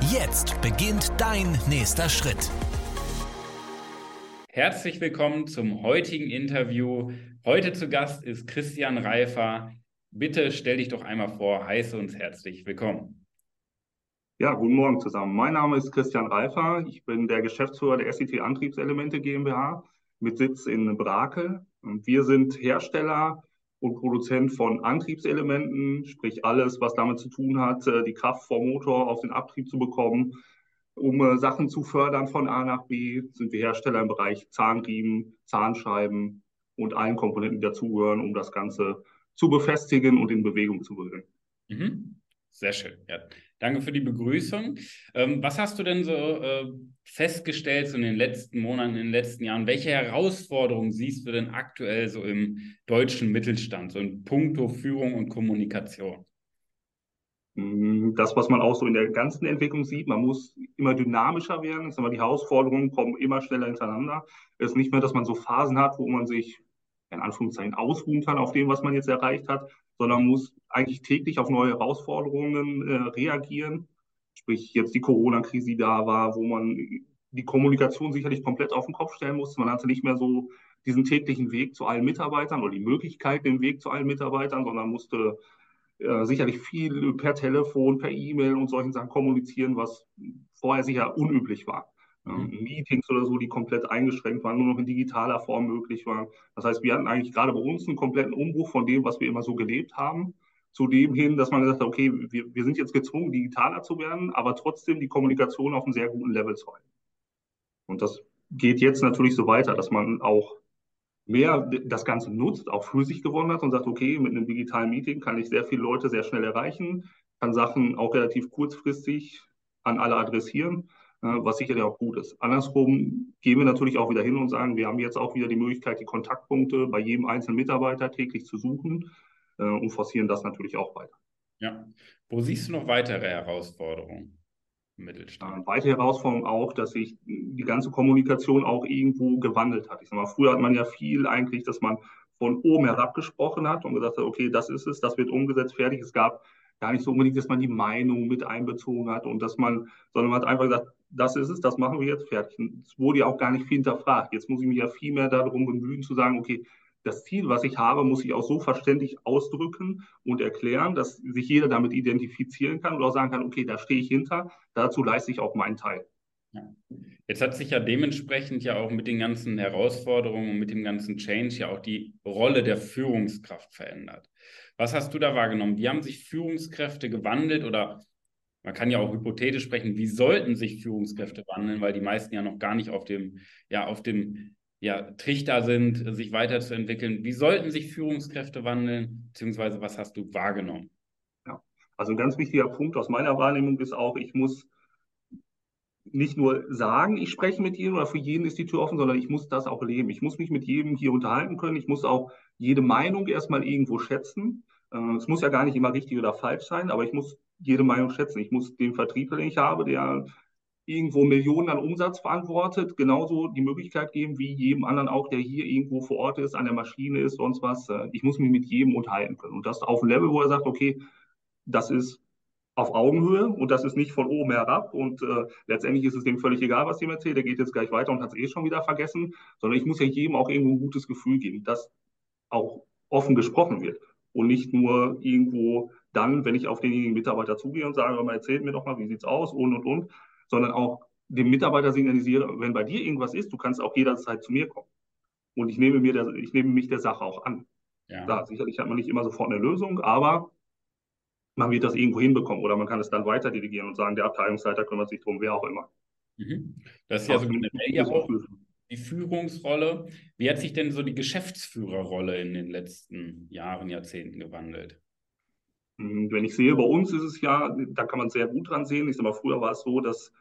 Jetzt beginnt dein nächster Schritt. Herzlich willkommen zum heutigen Interview. Heute zu Gast ist Christian Reifer. Bitte stell dich doch einmal vor, heiße uns herzlich willkommen. Ja, guten Morgen zusammen. Mein Name ist Christian Reifer. Ich bin der Geschäftsführer der SIT Antriebselemente GmbH mit Sitz in Brakel. Und wir sind Hersteller und Produzent von Antriebselementen, sprich alles, was damit zu tun hat, äh, die Kraft vom Motor auf den Abtrieb zu bekommen, um äh, Sachen zu fördern von A nach B, sind wir Hersteller im Bereich Zahnriemen, Zahnscheiben und allen Komponenten, die dazugehören, um das Ganze zu befestigen und in Bewegung zu bringen. Mhm. Sehr schön. Ja. Danke für die Begrüßung. Ähm, was hast du denn so äh, festgestellt so in den letzten Monaten, in den letzten Jahren? Welche Herausforderungen siehst du denn aktuell so im deutschen Mittelstand, so in puncto Führung und Kommunikation? Mhm, das, was man auch so in der ganzen Entwicklung sieht, man muss immer dynamischer werden. Ich sag mal, die Herausforderungen kommen immer schneller hintereinander. Es ist nicht mehr, dass man so Phasen hat, wo man sich in Anführungszeichen ausruhen kann auf dem, was man jetzt erreicht hat, sondern muss eigentlich täglich auf neue Herausforderungen äh, reagieren. Sprich, jetzt die Corona-Krise, die da war, wo man die Kommunikation sicherlich komplett auf den Kopf stellen musste. Man hatte nicht mehr so diesen täglichen Weg zu allen Mitarbeitern oder die Möglichkeit, den Weg zu allen Mitarbeitern, sondern musste äh, sicherlich viel per Telefon, per E-Mail und solchen Sachen kommunizieren, was vorher sicher unüblich war. Meetings oder so, die komplett eingeschränkt waren, nur noch in digitaler Form möglich waren. Das heißt, wir hatten eigentlich gerade bei uns einen kompletten Umbruch von dem, was wir immer so gelebt haben, zu dem hin, dass man gesagt hat, okay, wir, wir sind jetzt gezwungen, digitaler zu werden, aber trotzdem die Kommunikation auf einem sehr guten Level zu halten. Und das geht jetzt natürlich so weiter, dass man auch mehr das Ganze nutzt, auch für sich gewonnen hat und sagt, okay, mit einem digitalen Meeting kann ich sehr viele Leute sehr schnell erreichen, kann Sachen auch relativ kurzfristig an alle adressieren, was sicherlich auch gut ist. Andersrum gehen wir natürlich auch wieder hin und sagen, wir haben jetzt auch wieder die Möglichkeit, die Kontaktpunkte bei jedem einzelnen Mitarbeiter täglich zu suchen äh, und forcieren das natürlich auch weiter. Ja. Wo siehst du noch weitere Herausforderungen? Mittelstand. Weitere Herausforderung auch, dass sich die ganze Kommunikation auch irgendwo gewandelt hat. Ich sag mal, früher hat man ja viel eigentlich, dass man von oben herab gesprochen hat und gesagt hat, okay, das ist es, das wird umgesetzt, fertig. Es gab gar nicht so unbedingt, dass man die Meinung mit einbezogen hat und dass man, sondern man hat einfach gesagt, das ist es, das machen wir jetzt fertig. Es wurde ja auch gar nicht viel hinterfragt. Jetzt muss ich mich ja viel mehr darum bemühen zu sagen, okay, das Ziel, was ich habe, muss ich auch so verständlich ausdrücken und erklären, dass sich jeder damit identifizieren kann und auch sagen kann, okay, da stehe ich hinter, dazu leiste ich auch meinen Teil. Jetzt hat sich ja dementsprechend ja auch mit den ganzen Herausforderungen und mit dem ganzen Change ja auch die Rolle der Führungskraft verändert. Was hast du da wahrgenommen? Wie haben sich Führungskräfte gewandelt oder man kann ja auch hypothetisch sprechen, wie sollten sich Führungskräfte wandeln, weil die meisten ja noch gar nicht auf dem, ja, auf dem ja, Trichter sind, sich weiterzuentwickeln. Wie sollten sich Führungskräfte wandeln, beziehungsweise was hast du wahrgenommen? Ja, also ein ganz wichtiger Punkt aus meiner Wahrnehmung ist auch, ich muss nicht nur sagen, ich spreche mit jedem oder für jeden ist die Tür offen, sondern ich muss das auch leben. Ich muss mich mit jedem hier unterhalten können. Ich muss auch jede Meinung erstmal irgendwo schätzen. Äh, es muss ja gar nicht immer richtig oder falsch sein, aber ich muss jede Meinung schätzen. Ich muss den Vertrieb, den ich habe, der irgendwo Millionen an Umsatz verantwortet, genauso die Möglichkeit geben wie jedem anderen auch, der hier irgendwo vor Ort ist, an der Maschine ist, sonst was. Ich muss mich mit jedem unterhalten können. Und das auf einem Level, wo er sagt, okay, das ist auf Augenhöhe und das ist nicht von oben herab und äh, letztendlich ist es dem völlig egal, was jemand erzählt, der geht jetzt gleich weiter und hat es eh schon wieder vergessen, sondern ich muss ja jedem auch irgendwo ein gutes Gefühl geben, dass auch offen gesprochen wird und nicht nur irgendwo dann, wenn ich auf denjenigen Mitarbeiter zugehe und sage, erzählt mir doch mal, wie sieht's aus und und und, sondern auch dem Mitarbeiter signalisiere, wenn bei dir irgendwas ist, du kannst auch jederzeit zu mir kommen. Und ich nehme, mir der, ich nehme mich der Sache auch an. Ja. Klar, sicherlich hat man nicht immer sofort eine Lösung, aber man wird das irgendwo hinbekommen oder man kann es dann weiter delegieren und sagen, der Abteilungsleiter kümmert sich drum, wer auch immer. Mhm. Das ist ja so generell ja auch die Führungsrolle. Wie hat sich denn so die Geschäftsführerrolle in den letzten Jahren, Jahrzehnten gewandelt? Hm, wenn ich sehe, bei uns ist es ja, da kann man sehr gut dran sehen. Ich sag mal, früher war es so, dass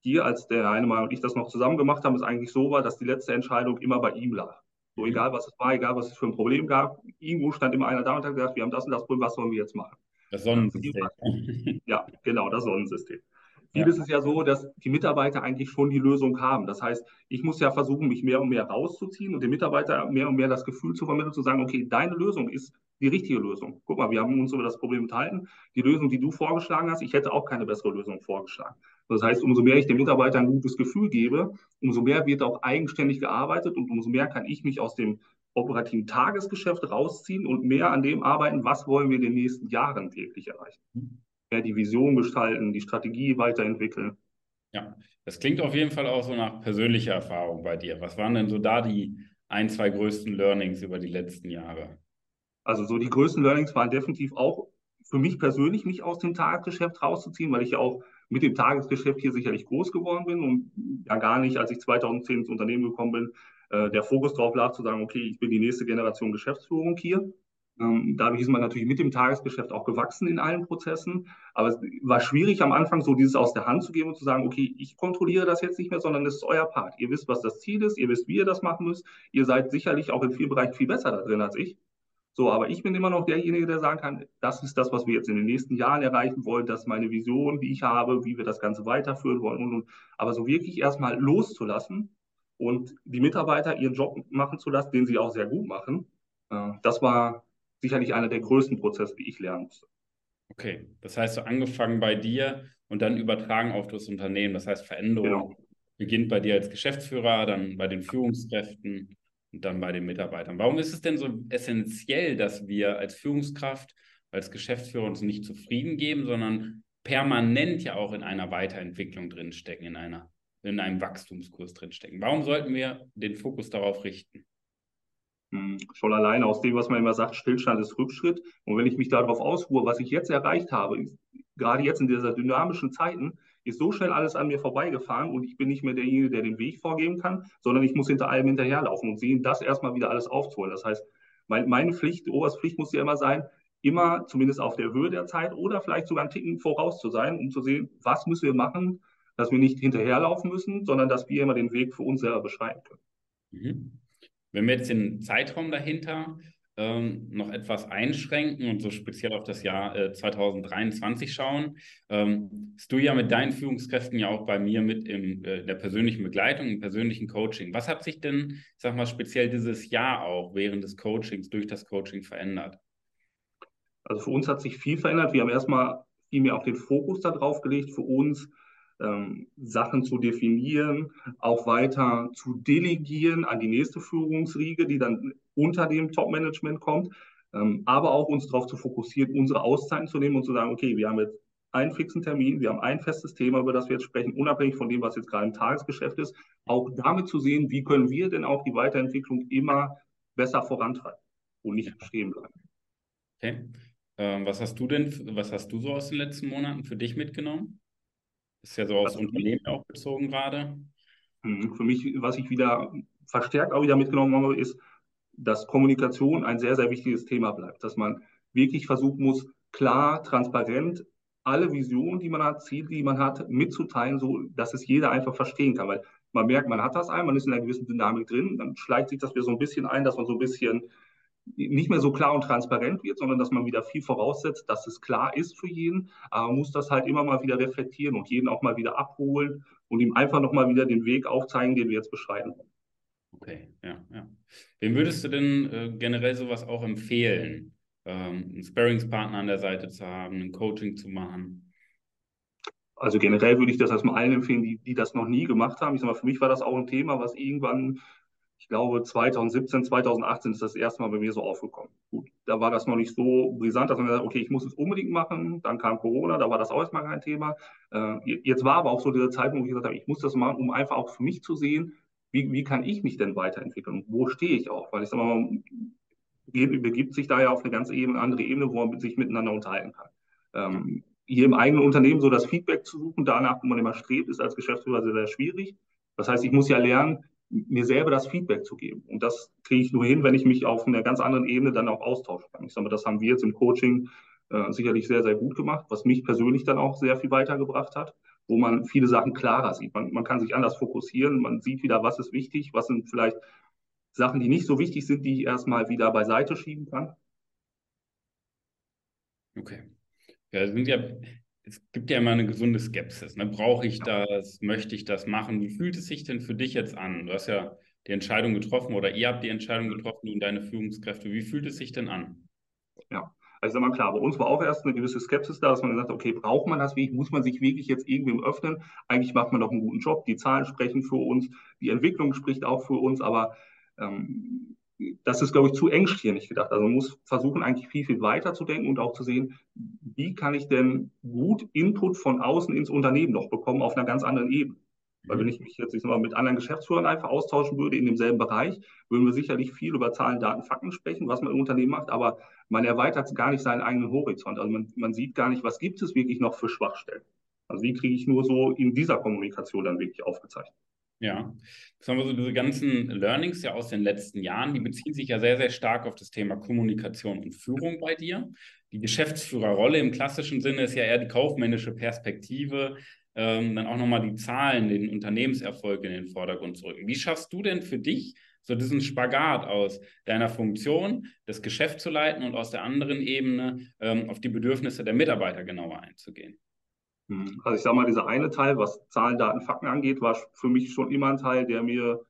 hier, als der eine Mal und ich das noch zusammen gemacht haben, es eigentlich so war, dass die letzte Entscheidung immer bei ihm lag. So mhm. egal, was es war, egal, was es für ein Problem gab, irgendwo stand immer einer da und hat gesagt, wir haben das und das Problem, was sollen wir jetzt machen? Das Sonnensystem. Ja, genau, das Sonnensystem. Hier ja. ist es ja so, dass die Mitarbeiter eigentlich schon die Lösung haben. Das heißt, ich muss ja versuchen, mich mehr und mehr rauszuziehen und dem Mitarbeiter mehr und mehr das Gefühl zu vermitteln, zu sagen, okay, deine Lösung ist die richtige Lösung. Guck mal, wir haben uns über das Problem unterhalten. Die Lösung, die du vorgeschlagen hast, ich hätte auch keine bessere Lösung vorgeschlagen. Das heißt, umso mehr ich dem Mitarbeiter ein gutes Gefühl gebe, umso mehr wird auch eigenständig gearbeitet und umso mehr kann ich mich aus dem operativen Tagesgeschäft rausziehen und mehr an dem arbeiten, was wollen wir in den nächsten Jahren täglich erreichen. Mehr die Vision gestalten, die Strategie weiterentwickeln. Ja, das klingt auf jeden Fall auch so nach persönlicher Erfahrung bei dir. Was waren denn so da die ein, zwei größten Learnings über die letzten Jahre? Also so die größten Learnings waren definitiv auch für mich persönlich, mich aus dem Tagesgeschäft rauszuziehen, weil ich ja auch mit dem Tagesgeschäft hier sicherlich groß geworden bin und ja gar nicht, als ich 2010 ins Unternehmen gekommen bin, äh, der Fokus darauf lag, zu sagen, okay, ich bin die nächste Generation Geschäftsführung hier. Ähm, dadurch ist man natürlich mit dem Tagesgeschäft auch gewachsen in allen Prozessen. Aber es war schwierig am Anfang, so dieses aus der Hand zu geben und zu sagen, okay, ich kontrolliere das jetzt nicht mehr, sondern es ist euer Part. Ihr wisst, was das Ziel ist, ihr wisst, wie ihr das machen müsst. Ihr seid sicherlich auch in vielen Bereichen viel besser da drin als ich. So, aber ich bin immer noch derjenige, der sagen kann, das ist das, was wir jetzt in den nächsten Jahren erreichen wollen, das ist meine Vision, die ich habe, wie wir das Ganze weiterführen wollen und, und. Aber so wirklich erstmal loszulassen und die Mitarbeiter ihren Job machen zu lassen, den sie auch sehr gut machen, äh, das war sicherlich einer der größten Prozesse, die ich lernen musste. Okay, das heißt, so angefangen bei dir und dann übertragen auf das Unternehmen. Das heißt, Veränderung genau. beginnt bei dir als Geschäftsführer, dann bei den Führungskräften und dann bei den Mitarbeitern. Warum ist es denn so essentiell, dass wir als Führungskraft, als Geschäftsführer uns nicht zufrieden geben, sondern permanent ja auch in einer Weiterentwicklung drinstecken, in einer in einem Wachstumskurs drinstecken. Warum sollten wir den Fokus darauf richten? Schon alleine aus dem, was man immer sagt, Stillstand ist Rückschritt. Und wenn ich mich darauf ausruhe, was ich jetzt erreicht habe, gerade jetzt in dieser dynamischen Zeiten, ist so schnell alles an mir vorbeigefahren und ich bin nicht mehr derjenige, der den Weg vorgeben kann, sondern ich muss hinter allem hinterherlaufen und sehen, das erstmal wieder alles aufzuholen. Das heißt, mein, meine Pflicht, die oberste Pflicht muss ja immer sein, immer zumindest auf der Höhe der Zeit oder vielleicht sogar einen Ticken voraus zu sein, um zu sehen, was müssen wir machen, dass wir nicht hinterherlaufen müssen, sondern dass wir immer den Weg für uns selber beschreiten können. Mhm. Wenn wir jetzt den Zeitraum dahinter ähm, noch etwas einschränken und so speziell auf das Jahr äh, 2023 schauen, ähm, bist du ja mit deinen Führungskräften ja auch bei mir mit im, äh, der persönlichen Begleitung, im persönlichen Coaching. Was hat sich denn, ich sag mal, speziell dieses Jahr auch während des Coachings, durch das Coaching verändert? Also für uns hat sich viel verändert. Wir haben erstmal viel mehr auch den Fokus darauf gelegt, für uns ähm, Sachen zu definieren, auch weiter zu delegieren an die nächste Führungsriege, die dann unter dem Top-Management kommt, ähm, aber auch uns darauf zu fokussieren, unsere Auszeiten zu nehmen und zu sagen, okay, wir haben jetzt einen fixen Termin, wir haben ein festes Thema, über das wir jetzt sprechen, unabhängig von dem, was jetzt gerade im Tagesgeschäft ist, auch damit zu sehen, wie können wir denn auch die Weiterentwicklung immer besser vorantreiben und nicht stehen bleiben. Okay. Ähm, was hast du denn, was hast du so aus den letzten Monaten für dich mitgenommen? Ist ja so aufs Unternehmen auch bezogen gerade. Mhm. Für mich, was ich wieder verstärkt auch wieder mitgenommen habe, ist, dass Kommunikation ein sehr, sehr wichtiges Thema bleibt. Dass man wirklich versuchen muss, klar, transparent alle Visionen, die man hat, Ziele, die man hat, mitzuteilen, so dass es jeder einfach verstehen kann. Weil man merkt, man hat das ein, man ist in einer gewissen Dynamik drin, dann schleicht sich das wieder so ein bisschen ein, dass man so ein bisschen nicht mehr so klar und transparent wird, sondern dass man wieder viel voraussetzt, dass es klar ist für jeden, aber man muss das halt immer mal wieder reflektieren und jeden auch mal wieder abholen und ihm einfach nochmal wieder den Weg aufzeigen, den wir jetzt beschreiten wollen. Okay, ja, ja. Wem würdest du denn äh, generell sowas auch empfehlen, ähm, einen Sparringspartner an der Seite zu haben, ein Coaching zu machen? Also generell würde ich das erstmal allen empfehlen, die, die das noch nie gemacht haben. Ich sag mal, für mich war das auch ein Thema, was irgendwann ich glaube, 2017, 2018 ist das erste Mal bei mir so aufgekommen. Gut, da war das noch nicht so brisant, dass man gesagt hat, okay, ich muss es unbedingt machen. Dann kam Corona, da war das auch erstmal kein Thema. Äh, jetzt war aber auch so dieser Zeitpunkt, wo ich gesagt habe, ich muss das machen, um einfach auch für mich zu sehen, wie, wie kann ich mich denn weiterentwickeln? Wo stehe ich auch? Weil ich sage mal, begibt sich da ja auf eine ganz Ebene, andere Ebene, wo man sich miteinander unterhalten kann. Ähm, hier im eigenen Unternehmen so das Feedback zu suchen, danach, wo man immer strebt, ist als Geschäftsführer sehr, sehr schwierig. Das heißt, ich muss ja lernen, mir selber das Feedback zu geben. Und das kriege ich nur hin, wenn ich mich auf einer ganz anderen Ebene dann auch austauschen kann. Ich sage mal, das haben wir jetzt im Coaching äh, sicherlich sehr, sehr gut gemacht, was mich persönlich dann auch sehr viel weitergebracht hat, wo man viele Sachen klarer sieht. Man, man kann sich anders fokussieren, man sieht wieder, was ist wichtig, was sind vielleicht Sachen, die nicht so wichtig sind, die ich erstmal wieder beiseite schieben kann. Okay. Ja, es, ja, es gibt ja immer eine gesunde Skepsis. Ne? Brauche ich das? Möchte ich das machen? Wie fühlt es sich denn für dich jetzt an? Du hast ja die Entscheidung getroffen oder ihr habt die Entscheidung getroffen, und deine Führungskräfte. Wie fühlt es sich denn an? Ja, also sag mal klar, bei uns war auch erst eine gewisse Skepsis da, dass man gesagt hat, okay, braucht man das wirklich? Muss man sich wirklich jetzt irgendwem öffnen? Eigentlich macht man doch einen guten Job. Die Zahlen sprechen für uns, die Entwicklung spricht auch für uns, aber ähm, das ist, glaube ich, zu engstirnig gedacht. Also man muss versuchen, eigentlich viel, viel weiter zu denken und auch zu sehen, wie kann ich denn gut Input von außen ins Unternehmen noch bekommen auf einer ganz anderen Ebene. Weil wenn ich mich jetzt ich mal, mit anderen Geschäftsführern einfach austauschen würde in demselben Bereich, würden wir sicherlich viel über Zahlen, Daten, Fakten sprechen, was man im Unternehmen macht, aber man erweitert gar nicht seinen eigenen Horizont. Also man, man sieht gar nicht, was gibt es wirklich noch für Schwachstellen. Also wie kriege ich nur so in dieser Kommunikation dann wirklich aufgezeichnet. Ja, das haben wir so diese ganzen Learnings ja aus den letzten Jahren, die beziehen sich ja sehr, sehr stark auf das Thema Kommunikation und Führung bei dir. Die Geschäftsführerrolle im klassischen Sinne ist ja eher die kaufmännische Perspektive, ähm, dann auch nochmal die Zahlen, den Unternehmenserfolg in den Vordergrund zu rücken. Wie schaffst du denn für dich so diesen Spagat aus deiner Funktion, das Geschäft zu leiten und aus der anderen Ebene ähm, auf die Bedürfnisse der Mitarbeiter genauer einzugehen? Mhm. Also ich sage mal, dieser eine Teil, was Zahlen, Daten, Fakten angeht, war für mich schon immer ein Teil, der mir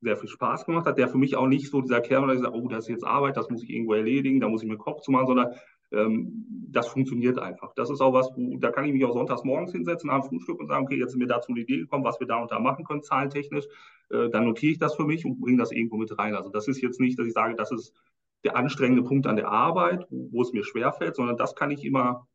sehr viel Spaß gemacht hat, der für mich auch nicht so dieser Kern, der sagt, oh, das ist jetzt Arbeit, das muss ich irgendwo erledigen, da muss ich mir Kopf zu machen, sondern ähm, das funktioniert einfach. Das ist auch was, wo, da kann ich mich auch sonntags morgens hinsetzen, am Frühstück und sagen, okay, jetzt sind wir dazu eine Idee gekommen, was wir da und da machen können, zahlentechnisch. Äh, dann notiere ich das für mich und bringe das irgendwo mit rein. Also das ist jetzt nicht, dass ich sage, das ist der anstrengende Punkt an der Arbeit, wo, wo es mir schwerfällt, sondern das kann ich immer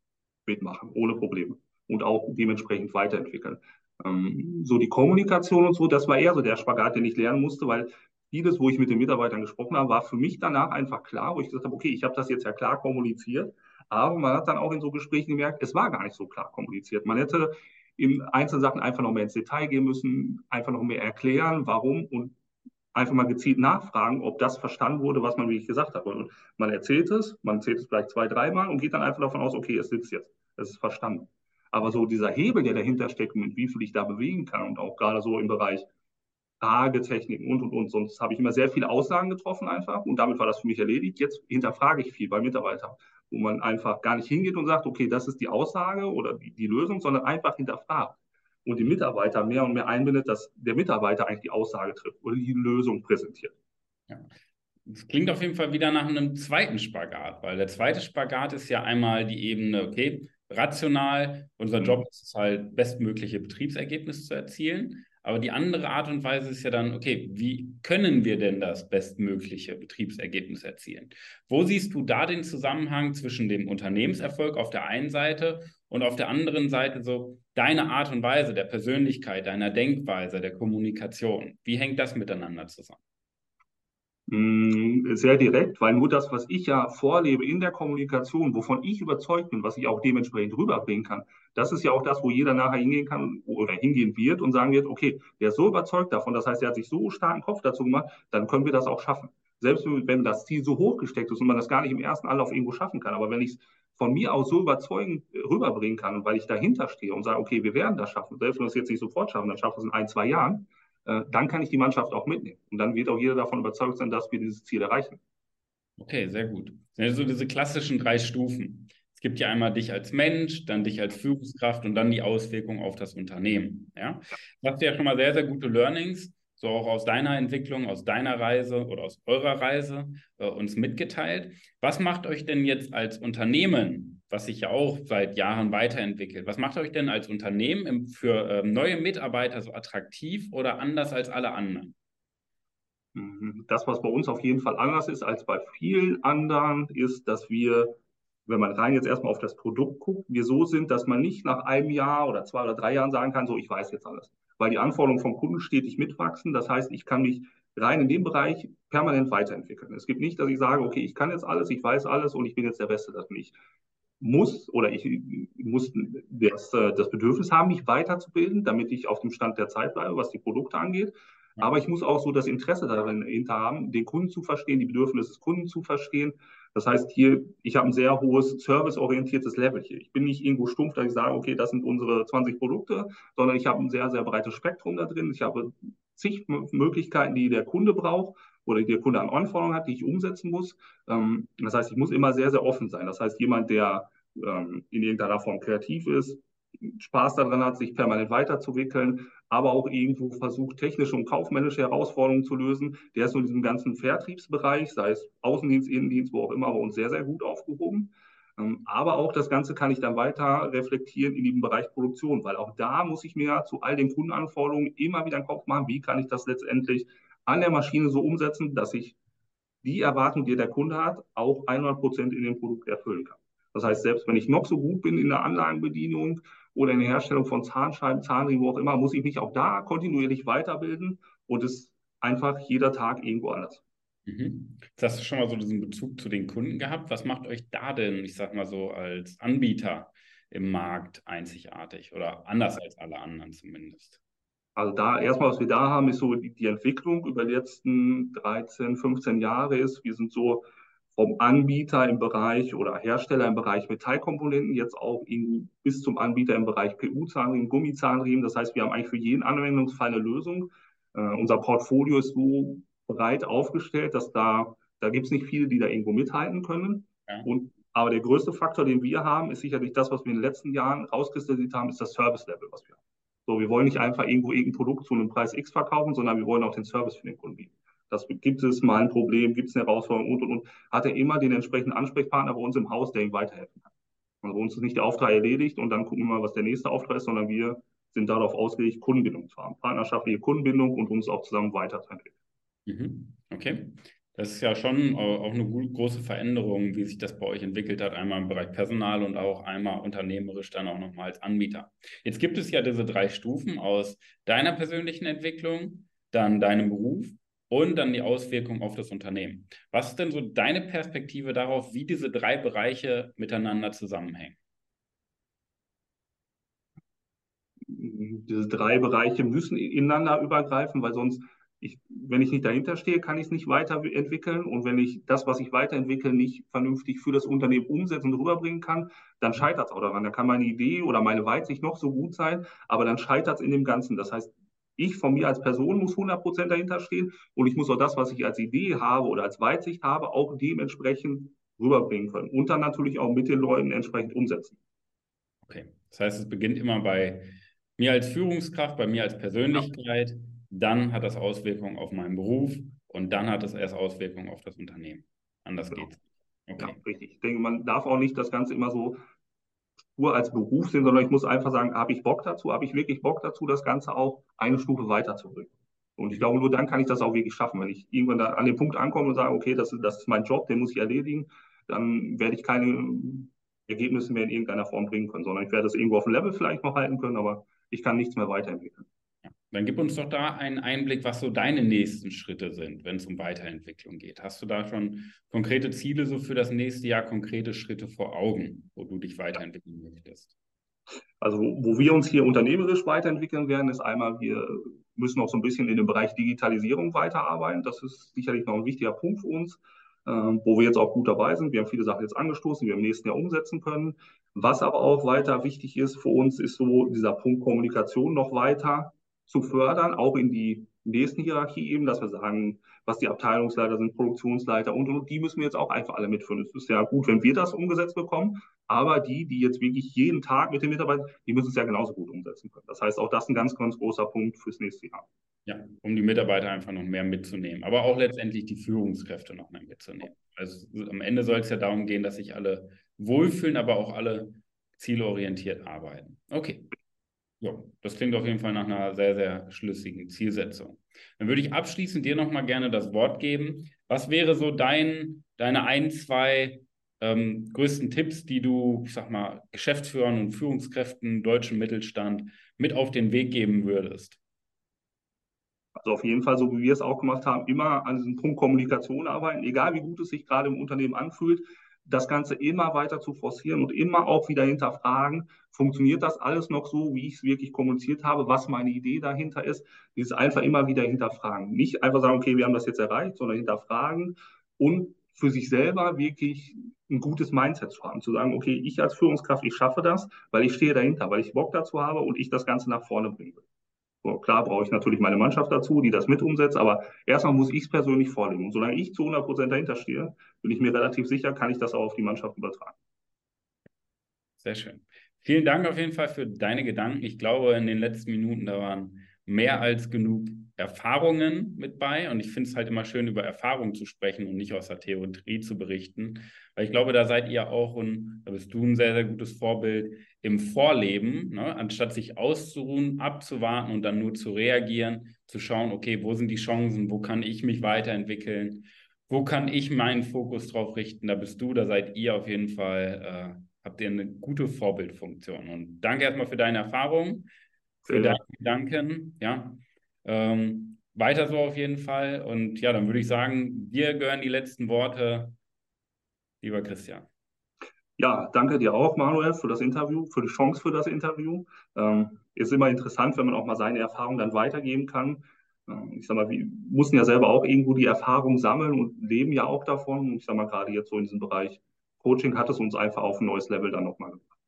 mitmachen, ohne Probleme und auch dementsprechend weiterentwickeln. Ähm, so die Kommunikation und so, das war eher so der Spagat, den ich lernen musste, weil vieles, wo ich mit den Mitarbeitern gesprochen habe, war für mich danach einfach klar, wo ich gesagt habe, okay, ich habe das jetzt ja klar kommuniziert, aber man hat dann auch in so Gesprächen gemerkt, es war gar nicht so klar kommuniziert. Man hätte in einzelnen Sachen einfach noch mehr ins Detail gehen müssen, einfach noch mehr erklären, warum und einfach mal gezielt nachfragen, ob das verstanden wurde, was man wirklich gesagt hat. Und man erzählt es, man erzählt es vielleicht zwei, dreimal und geht dann einfach davon aus, okay, es sitzt jetzt, es ist verstanden. Aber so dieser Hebel, der dahinter steckt, mit wie viel ich da bewegen kann und auch gerade so im Bereich Fragetechniken und, und, und. Sonst habe ich immer sehr viele Aussagen getroffen einfach und damit war das für mich erledigt. Jetzt hinterfrage ich viel bei Mitarbeitern, wo man einfach gar nicht hingeht und sagt, okay, das ist die Aussage oder die, die Lösung, sondern einfach hinterfragt und die Mitarbeiter mehr und mehr einbindet, dass der Mitarbeiter eigentlich die Aussage trifft oder die Lösung präsentiert. Ja. Das klingt auf jeden Fall wieder nach einem zweiten Spagat, weil der zweite Spagat ist ja einmal die Ebene, okay, rational, unser Job ist es halt, bestmögliche Betriebsergebnisse zu erzielen. Aber die andere Art und Weise ist ja dann, okay, wie können wir denn das bestmögliche Betriebsergebnis erzielen? Wo siehst du da den Zusammenhang zwischen dem Unternehmenserfolg auf der einen Seite und auf der anderen Seite so deine Art und Weise der Persönlichkeit, deiner Denkweise, der Kommunikation? Wie hängt das miteinander zusammen? Mm, sehr direkt, weil nur das, was ich ja vorlebe in der Kommunikation, wovon ich überzeugt bin, was ich auch dementsprechend rüberbringen kann, das ist ja auch das, wo jeder nachher hingehen kann oder hingehen wird und sagen wird, okay, der ist so überzeugt davon, das heißt, er hat sich so starken Kopf dazu gemacht, dann können wir das auch schaffen. Selbst wenn das Ziel so hoch gesteckt ist und man das gar nicht im ersten Anlauf irgendwo schaffen kann, aber wenn ich es von mir aus so überzeugend rüberbringen kann, weil ich dahinter stehe und sage, okay, wir werden das schaffen, selbst wenn wir es jetzt nicht sofort schaffen, dann schaffen wir es in ein, zwei Jahren, äh, dann kann ich die Mannschaft auch mitnehmen. Und dann wird auch jeder davon überzeugt sein, dass wir dieses Ziel erreichen. Okay, sehr gut. Also diese klassischen drei Stufen. Es gibt ja einmal dich als Mensch, dann dich als Führungskraft und dann die Auswirkung auf das Unternehmen. Ja? Du hast ja schon mal sehr, sehr gute Learnings, so auch aus deiner Entwicklung, aus deiner Reise oder aus eurer Reise äh, uns mitgeteilt. Was macht euch denn jetzt als Unternehmen was sich ja auch seit Jahren weiterentwickelt. Was macht euch denn als Unternehmen für ähm, neue Mitarbeiter so attraktiv oder anders als alle anderen? Mhm. Das, was bei uns auf jeden Fall anders ist als bei vielen anderen, ist, dass wir, wenn man rein jetzt erstmal auf das Produkt guckt, wir so sind, dass man nicht nach einem Jahr oder zwei oder drei Jahren sagen kann, so, ich weiß jetzt alles. Weil die Anforderungen vom Kunden stetig mitwachsen. Das heißt, ich kann mich rein in dem Bereich permanent weiterentwickeln. Es gibt nicht, dass ich sage, okay, ich kann jetzt alles, ich weiß alles und ich bin jetzt der Beste, das nicht muss oder ich muss das, äh, das Bedürfnis haben, mich weiterzubilden, damit ich auf dem Stand der Zeit bleibe, was die Produkte angeht. Aber ich muss auch so das Interesse darin haben, den Kunden zu verstehen, die Bedürfnisse des Kunden zu verstehen. Das heißt hier, ich habe ein sehr hohes serviceorientiertes Level hier. Ich bin nicht irgendwo stumpf, dass ich sage, okay, das sind unsere 20 Produkte, sondern ich habe ein sehr, sehr breites Spektrum da drin. Ich habe zig Möglichkeiten, die der Kunde braucht oder die der Kunde an Anforderungen hat, die ich umsetzen muss. Ähm, das heißt, ich muss immer sehr, sehr offen sein. Das heißt, jemand, der ähm, in irgendeiner Form kreativ ist, Spaß daran hat, sich permanent weiterzuwickeln, aber auch irgendwo versucht, technische und kaufmännische Herausforderungen zu lösen. Der ist in diesem ganzen Vertriebsbereich, sei es Außendienst, Innendienst, wo auch immer, bei uns sehr, sehr gut aufgehoben. Ähm, aber auch das Ganze kann ich dann weiter reflektieren in dem Bereich Produktion, weil auch da muss ich mir zu all den Kundenanforderungen immer wieder einen Kopf machen, wie kann ich das letztendlich an der Maschine so umsetzen, dass ich die Erwartung, die der Kunde hat, auch 100 Prozent in dem Produkt erfüllen kann. Das heißt, selbst wenn ich noch so gut bin in der Anlagenbedienung oder in der Herstellung von Zahnscheiben, Zahnriemen, wo auch immer, muss ich mich auch da kontinuierlich weiterbilden und es einfach jeder Tag irgendwo anders. Mhm. Jetzt hast du schon mal so diesen Bezug zu den Kunden gehabt. Was macht euch da denn, ich sag mal so, als Anbieter im Markt einzigartig oder anders als alle anderen zumindest? Also da erstmal, was wir da haben, ist so die, die Entwicklung über die letzten 13, 15 Jahre ist, wir sind so vom Anbieter im Bereich oder Hersteller im Bereich Metallkomponenten jetzt auch in, bis zum Anbieter im Bereich PU-Zahnriemen, Gummizahnriemen. Das heißt, wir haben eigentlich für jeden Anwendungsfall eine Lösung. Äh, unser Portfolio ist so breit aufgestellt, dass da, da gibt es nicht viele, die da irgendwo mithalten können. Ja. Und, aber der größte Faktor, den wir haben, ist sicherlich das, was wir in den letzten Jahren rauskristallisiert haben, ist das Service-Level, was wir haben. So, wir wollen nicht einfach irgendwo irgendein Produkt zu einem Preis X verkaufen, sondern wir wollen auch den Service für den Kunden bieten. Das gibt es mal ein Problem, gibt es eine Herausforderung und und und. Hat er immer den entsprechenden Ansprechpartner bei uns im Haus, der ihm weiterhelfen kann. Also bei uns ist nicht der Auftrag erledigt und dann gucken wir mal, was der nächste Auftrag ist, sondern wir sind darauf ausgelegt, Kundenbindung zu haben, partnerschaftliche Kundenbindung und uns auch zusammen weiterzuentwickeln. Mhm. Okay. Das ist ja schon auch eine große Veränderung, wie sich das bei euch entwickelt hat, einmal im Bereich Personal und auch einmal unternehmerisch dann auch nochmal als Anbieter. Jetzt gibt es ja diese drei Stufen aus deiner persönlichen Entwicklung, dann deinem Beruf und dann die Auswirkung auf das Unternehmen. Was ist denn so deine Perspektive darauf, wie diese drei Bereiche miteinander zusammenhängen? Diese drei Bereiche müssen ineinander übergreifen, weil sonst, ich, wenn ich nicht dahinter stehe, kann ich es nicht weiterentwickeln. Und wenn ich das, was ich weiterentwickle, nicht vernünftig für das Unternehmen umsetzen und rüberbringen kann, dann scheitert es auch daran. Da kann meine Idee oder meine Weitsicht noch so gut sein, aber dann scheitert es in dem Ganzen. Das heißt, ich von mir als Person muss 100% dahinter stehen und ich muss auch das, was ich als Idee habe oder als Weitsicht habe, auch dementsprechend rüberbringen können und dann natürlich auch mit den Leuten entsprechend umsetzen. Okay, das heißt, es beginnt immer bei mir als Führungskraft, bei mir als Persönlichkeit, ja. Dann hat das Auswirkungen auf meinen Beruf und dann hat es erst Auswirkungen auf das Unternehmen. Anders genau. geht's. Okay. Ja, richtig. Ich denke, man darf auch nicht das Ganze immer so nur als Beruf sehen, sondern ich muss einfach sagen, habe ich Bock dazu, habe ich wirklich Bock dazu, das Ganze auch eine Stufe weiterzubringen. Und ich glaube, nur dann kann ich das auch wirklich schaffen. Wenn ich irgendwann an den Punkt ankomme und sage, okay, das, das ist mein Job, den muss ich erledigen, dann werde ich keine Ergebnisse mehr in irgendeiner Form bringen können, sondern ich werde das irgendwo auf dem Level vielleicht noch halten können, aber ich kann nichts mehr weiterentwickeln. Dann gib uns doch da einen Einblick, was so deine nächsten Schritte sind, wenn es um Weiterentwicklung geht. Hast du da schon konkrete Ziele so für das nächste Jahr, konkrete Schritte vor Augen, wo du dich weiterentwickeln möchtest? Also wo wir uns hier unternehmerisch weiterentwickeln werden, ist einmal, wir müssen auch so ein bisschen in dem Bereich Digitalisierung weiterarbeiten. Das ist sicherlich noch ein wichtiger Punkt für uns, äh, wo wir jetzt auch gut dabei sind. Wir haben viele Sachen jetzt angestoßen, die wir im nächsten Jahr umsetzen können. Was aber auch weiter wichtig ist für uns, ist so dieser Punkt Kommunikation noch weiter zu fördern, auch in die nächsten Hierarchieebenen, dass wir sagen, was die Abteilungsleiter sind, Produktionsleiter und, und die müssen wir jetzt auch einfach alle mitführen. Es ist ja gut, wenn wir das umgesetzt bekommen, aber die, die jetzt wirklich jeden Tag mit den Mitarbeitern, die müssen es ja genauso gut umsetzen können. Das heißt, auch das ist ein ganz, ganz großer Punkt fürs nächste Jahr. Ja, um die Mitarbeiter einfach noch mehr mitzunehmen, aber auch letztendlich die Führungskräfte noch mehr mitzunehmen. Also am Ende soll es ja darum gehen, dass sich alle wohlfühlen, aber auch alle zielorientiert arbeiten. Okay. Ja, das klingt auf jeden Fall nach einer sehr, sehr schlüssigen Zielsetzung. Dann würde ich abschließend dir nochmal gerne das Wort geben. Was wäre so dein, deine ein, zwei ähm, größten Tipps, die du, ich sag mal, Geschäftsführern und Führungskräften, deutschen Mittelstand mit auf den Weg geben würdest? Also auf jeden Fall, so wie wir es auch gemacht haben, immer an diesem Punkt Kommunikation arbeiten, egal wie gut es sich gerade im Unternehmen anfühlt das Ganze immer weiter zu forcieren und immer auch wieder hinterfragen, funktioniert das alles noch so, wie ich es wirklich kommuniziert habe, was meine Idee dahinter ist, dieses einfach immer wieder hinterfragen. Nicht einfach sagen, okay, wir haben das jetzt erreicht, sondern hinterfragen und für sich selber wirklich ein gutes Mindset zu haben, zu sagen, okay, ich als Führungskraft, ich schaffe das, weil ich stehe dahinter, weil ich Bock dazu habe und ich das Ganze nach vorne bringen will. Klar brauche ich natürlich meine Mannschaft dazu, die das mit umsetzt, aber erstmal muss ich es persönlich vorlegen. Und solange ich zu 100 Prozent dahinter stehe, bin ich mir relativ sicher, kann ich das auch auf die Mannschaft übertragen. Sehr schön. Vielen Dank auf jeden Fall für deine Gedanken. Ich glaube, in den letzten Minuten, da waren mehr als genug Erfahrungen mit bei. Und ich finde es halt immer schön, über Erfahrungen zu sprechen und nicht aus der Theorie zu berichten. Weil ich glaube, da seid ihr auch und da bist du ein sehr, sehr gutes Vorbild im Vorleben, ne? anstatt sich auszuruhen, abzuwarten und dann nur zu reagieren, zu schauen, okay, wo sind die Chancen, wo kann ich mich weiterentwickeln, wo kann ich meinen Fokus drauf richten. Da bist du, da seid ihr auf jeden Fall, äh, habt ihr eine gute Vorbildfunktion. Und danke erstmal für deine Erfahrung für deine Gedanken. Ja. Ähm, weiter so auf jeden Fall. Und ja, dann würde ich sagen, dir gehören die letzten Worte, lieber Christian. Ja, danke dir auch, Manuel, für das Interview, für die Chance für das Interview. Ähm, ist immer interessant, wenn man auch mal seine Erfahrungen dann weitergeben kann. Ähm, ich sag mal, wir mussten ja selber auch irgendwo die Erfahrung sammeln und leben ja auch davon. Und ich sag mal, gerade jetzt so in diesem Bereich Coaching hat es uns einfach auf ein neues Level dann nochmal gebracht.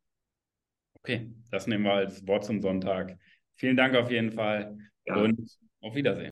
Okay, das nehmen wir als Wort zum Sonntag. Vielen Dank auf jeden Fall ja. und auf Wiedersehen.